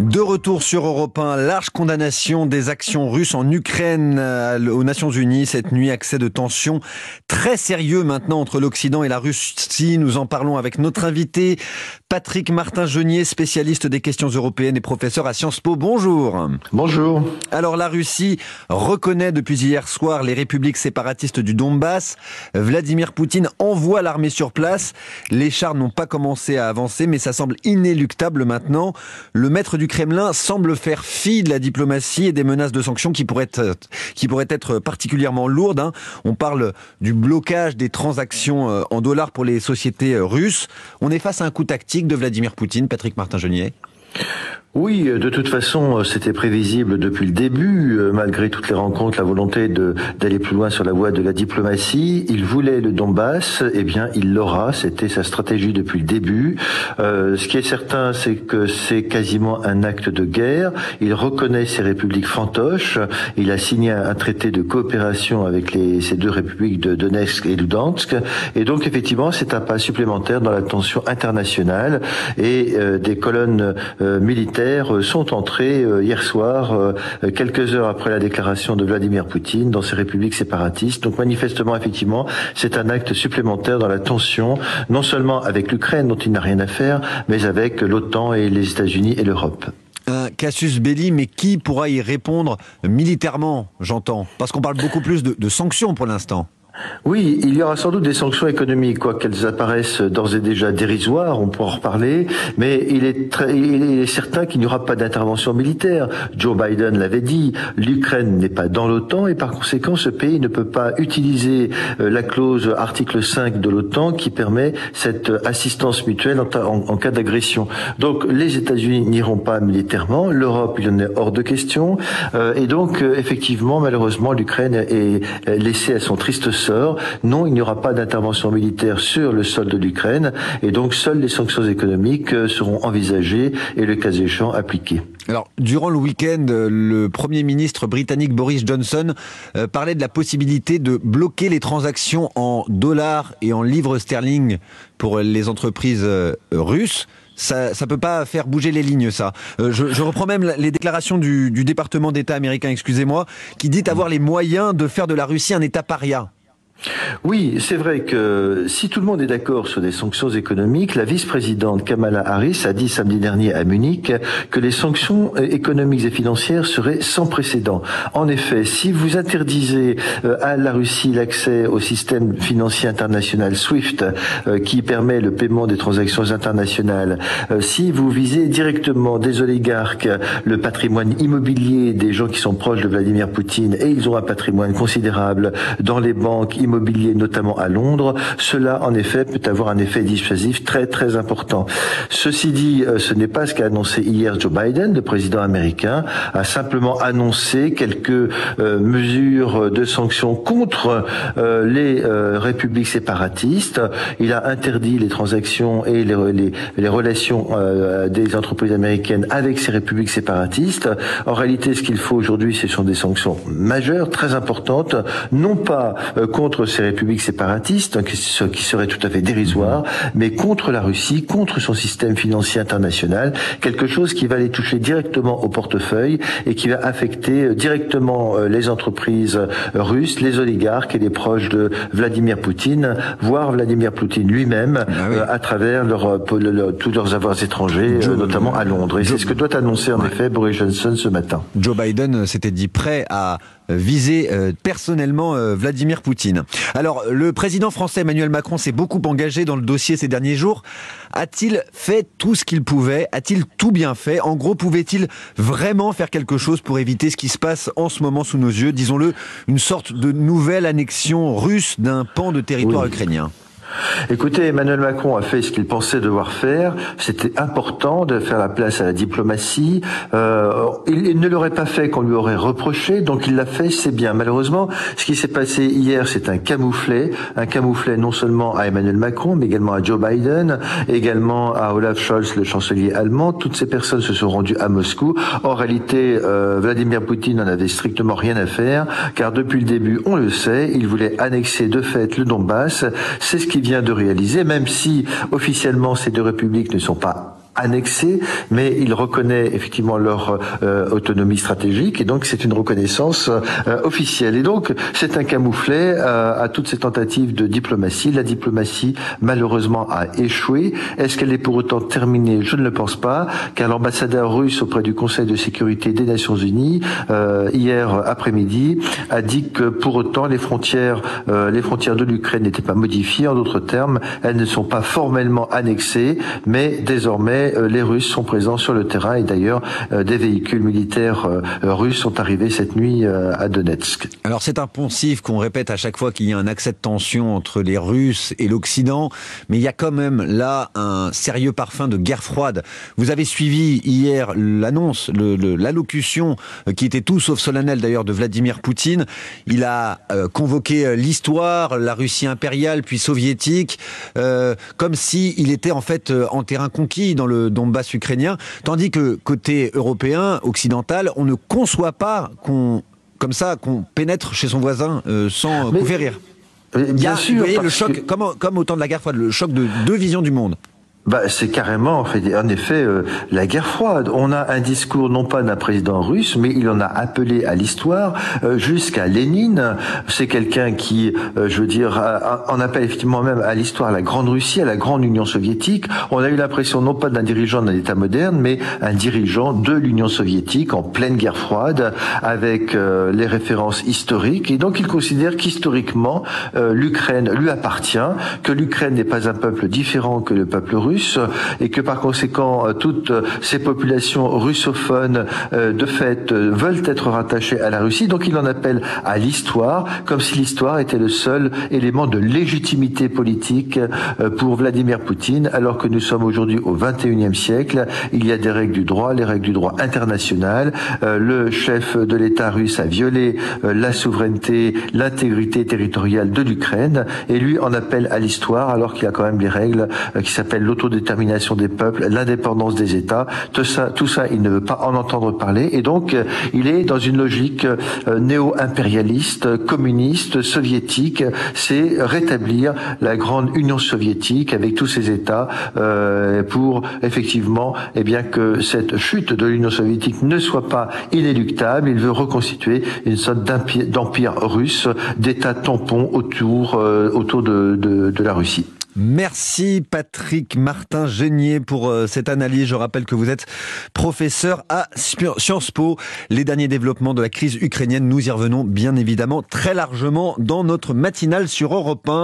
De retour sur Europe 1, large condamnation des actions russes en Ukraine euh, aux Nations Unies. Cette nuit, accès de tensions très sérieux maintenant entre l'Occident et la Russie. Nous en parlons avec notre invité, Patrick Martin-Genier, spécialiste des questions européennes et professeur à Sciences Po. Bonjour. Bonjour. Alors la Russie reconnaît depuis hier soir les républiques séparatistes du Donbass. Vladimir Poutine envoie l'armée sur place. Les chars n'ont pas commencé à avancer, mais ça semble inéluctable maintenant. Le maître du Kremlin semble faire fi de la diplomatie et des menaces de sanctions qui pourraient être, qui pourraient être particulièrement lourdes. Hein. On parle du blocage des transactions euh, en dollars pour les sociétés euh, russes. On est face à un coup tactique de Vladimir Poutine, Patrick Martin-Genier. Oui, de toute façon, c'était prévisible depuis le début, euh, malgré toutes les rencontres, la volonté d'aller plus loin sur la voie de la diplomatie. Il voulait le Donbass, eh bien, il l'aura. C'était sa stratégie depuis le début. Euh, ce qui est certain, c'est que c'est quasiment un acte de guerre. Il reconnaît ces républiques fantoches. Il a signé un traité de coopération avec les, ces deux républiques de Donetsk et Ludansk. Et donc, effectivement, c'est un pas supplémentaire dans la tension internationale et euh, des colonnes militaires euh, sont entrés euh, hier soir, euh, quelques heures après la déclaration de Vladimir Poutine, dans ces républiques séparatistes. Donc manifestement, effectivement, c'est un acte supplémentaire dans la tension, non seulement avec l'Ukraine, dont il n'a rien à faire, mais avec l'OTAN et les États-Unis et l'Europe. Un Cassius Belli, mais qui pourra y répondre militairement, j'entends? Parce qu'on parle beaucoup plus de sanctions pour l'instant. Oui, il y aura sans doute des sanctions économiques, quoi qu'elles apparaissent d'ores et déjà dérisoires, on pourra en reparler, mais il est, très, il est certain qu'il n'y aura pas d'intervention militaire. Joe Biden l'avait dit, l'Ukraine n'est pas dans l'OTAN et par conséquent ce pays ne peut pas utiliser euh, la clause article 5 de l'OTAN qui permet cette assistance mutuelle en, cas d'agression. Donc les États-Unis n'iront pas militairement, l'Europe il en est hors de question, euh, et donc euh, effectivement malheureusement l'Ukraine est laissée à son triste sort non, il n'y aura pas d'intervention militaire sur le sol de l'Ukraine et donc seules les sanctions économiques euh, seront envisagées et le cas échéant appliquées. Alors, durant le week-end, le Premier ministre britannique Boris Johnson euh, parlait de la possibilité de bloquer les transactions en dollars et en livres sterling pour les entreprises euh, russes ça ça peut pas faire bouger les lignes, ça. je, je, reprends même les déclarations du, du département d'État américain, excusez-moi, qui dit avoir les moyens de faire de la Russie un État paria. Oui, c'est vrai que si tout le monde est d'accord sur des sanctions économiques, la vice-présidente Kamala Harris a dit samedi dernier à Munich que les sanctions économiques et financières seraient sans précédent. En effet, si vous interdisez euh, à la Russie l'accès au système financier international SWIFT euh, qui permet le paiement des transactions internationales, euh, si vous visez directement des oligarques le patrimoine immobilier des gens qui sont proches de Vladimir Poutine et ils ont un patrimoine considérable dans les banques immobilier, notamment à Londres, cela en effet peut avoir un effet dissuasif très très important. Ceci dit, euh, ce n'est pas ce qu'a annoncé hier Joe Biden, le président américain, a simplement annoncé quelques euh, mesures de sanctions contre euh, les républiques séparatistes. Il a interdit les transactions et les, les, relations des entreprises américaines avec ces républiques séparatistes. En réalité, ce qu'il faut aujourd'hui, ce sont des sanctions majeures, très importantes, non pas contre ces républiques séparatistes, ce qui serait tout à fait dérisoire, mais contre la Russie, contre son système financier international, quelque chose qui va les toucher directement au portefeuille et qui va affecter euh, directement euh, les entreprises euh, russes, les oligarques et les proches de Vladimir Poutine, voire Vladimir Poutine lui-même, ah à travers leur, tous leurs avoirs étrangers, notamment à Londres. Et c'est ce que doit annoncer en effet Boris Johnson ce matin. Joe Biden s'était dit prêt à viser personnellement Vladimir Poutine. Alors, le président français Emmanuel Macron s'est beaucoup engagé dans le dossier ces derniers jours. A-t-il fait tout ce qu'il pouvait? A-t-il tout bien fait? En gros, pouvait-il vraiment faire quelque chose pour éviter ce qui se passe en ce moment sous nos yeux? Disons-le, une sorte de nouvelle annexion russe d'un pan de territoire ukrainien Écoutez, Emmanuel Macron a fait ce qu'il pensait devoir faire. C'était important de faire la place à la diplomatie. Euh, il, ne l'aurait pas fait qu'on lui aurait reproché, donc il l'a fait, c'est bien. Malheureusement, ce qui s'est passé hier, c'est un camouflet, un camouflet non seulement à Emmanuel Macron, mais également à Joe Biden, également à Olaf Scholz, le chancelier allemand. Toutes ces personnes se sont rendues à Moscou. En réalité, euh, Vladimir Poutine n'en avait strictement rien à faire, car depuis le début, on le sait, il voulait annexer de fait le Donbass. Vient de réaliser, même si officiellement ces deux républiques ne sont pas annexés, mais il reconnaît effectivement leur euh, autonomie stratégique et donc c'est une reconnaissance euh, officielle. Et donc c'est un camouflet euh, à toutes ces tentatives de diplomatie. La diplomatie malheureusement a échoué. Est-ce qu'elle est pour autant terminée? Je ne le pense pas, car l'ambassadeur russe auprès du Conseil de sécurité des Nations Unies hier après-midi a dit que pour autant les frontières, les frontières de l'Ukraine n'étaient pas modifiées. En d'autres termes, elles ne sont pas formellement annexées, mais désormais euh, les Russes sont présents sur le terrain et d'ailleurs euh, des véhicules militaires euh, russes sont arrivés cette nuit à Donetsk. Alors c'est un poncif qu'on répète à chaque fois qu'il y a un accès de tension entre les Russes et l'Occident, mais il y a quand même là un sérieux parfum de guerre froide. Vous avez suivi hier l'annonce, l'allocution qui était tout sauf solennelle d'ailleurs de Vladimir Poutine. Il a convoqué l'histoire, la Russie impériale puis soviétique, comme si il était en fait en terrain conquis dans le Donbass ukrainien, tandis que côté européen, occidental, on ne conçoit pas qu'on comme ça qu'on pénètre chez son voisin euh, sans Mais, rire. Bien sûr, vous voyez, le choc, comme, comme au temps de la guerre froide, le choc de deux visions du monde bah, c'est carrément, en, effet, euh, la guerre froide. On a un discours non pas d'un président russe, mais il en a appelé à l'histoire euh, jusqu'à Lénine. C'est quelqu'un qui, euh, je veux dire, en appelle effectivement même à l'histoire la Grande Russie, à la Grande Union soviétique. On a eu l'impression non pas d'un dirigeant d'un État moderne, mais un dirigeant de l'Union soviétique en pleine guerre froide, avec les références historiques. Et donc, il considère qu'historiquement, l'Ukraine lui appartient, que l'Ukraine n'est pas un peuple différent que le peuple russe et que par conséquent euh, toutes ces populations russophones euh, de fait euh, veulent être rattachées à la Russie. Donc il en appelle à l'histoire, comme si l'histoire était le seul élément de légitimité politique pour Vladimir Poutine, alors que nous sommes aujourd'hui au 21e siècle. Il y a des règles du droit, les règles du droit international. Le chef de l'État russe a violé la souveraineté, l'intégrité territoriale de l'Ukraine, et lui en appelle à l'histoire, alors qu'il y a quand même des règles qui s'appellent l'auto détermination des peuples, l'indépendance des États, tout ça, tout ça, il ne veut pas en entendre parler, et donc euh, il est dans une logique euh, néo-impérialiste, communiste, soviétique, c'est rétablir la grande Union soviétique avec tous ses États euh, pour effectivement, eh bien que cette chute de l'Union soviétique ne soit pas inéluctable. Il veut reconstituer une sorte d'empire russe, d'État tampon autour autour de la Russie. Merci Patrick Martin Génier pour euh, cette analyse. Je rappelle que vous êtes professeur à Sciences Po. Les derniers développements de la crise ukrainienne, nous y revenons bien évidemment très largement dans notre matinale sur Europe 1.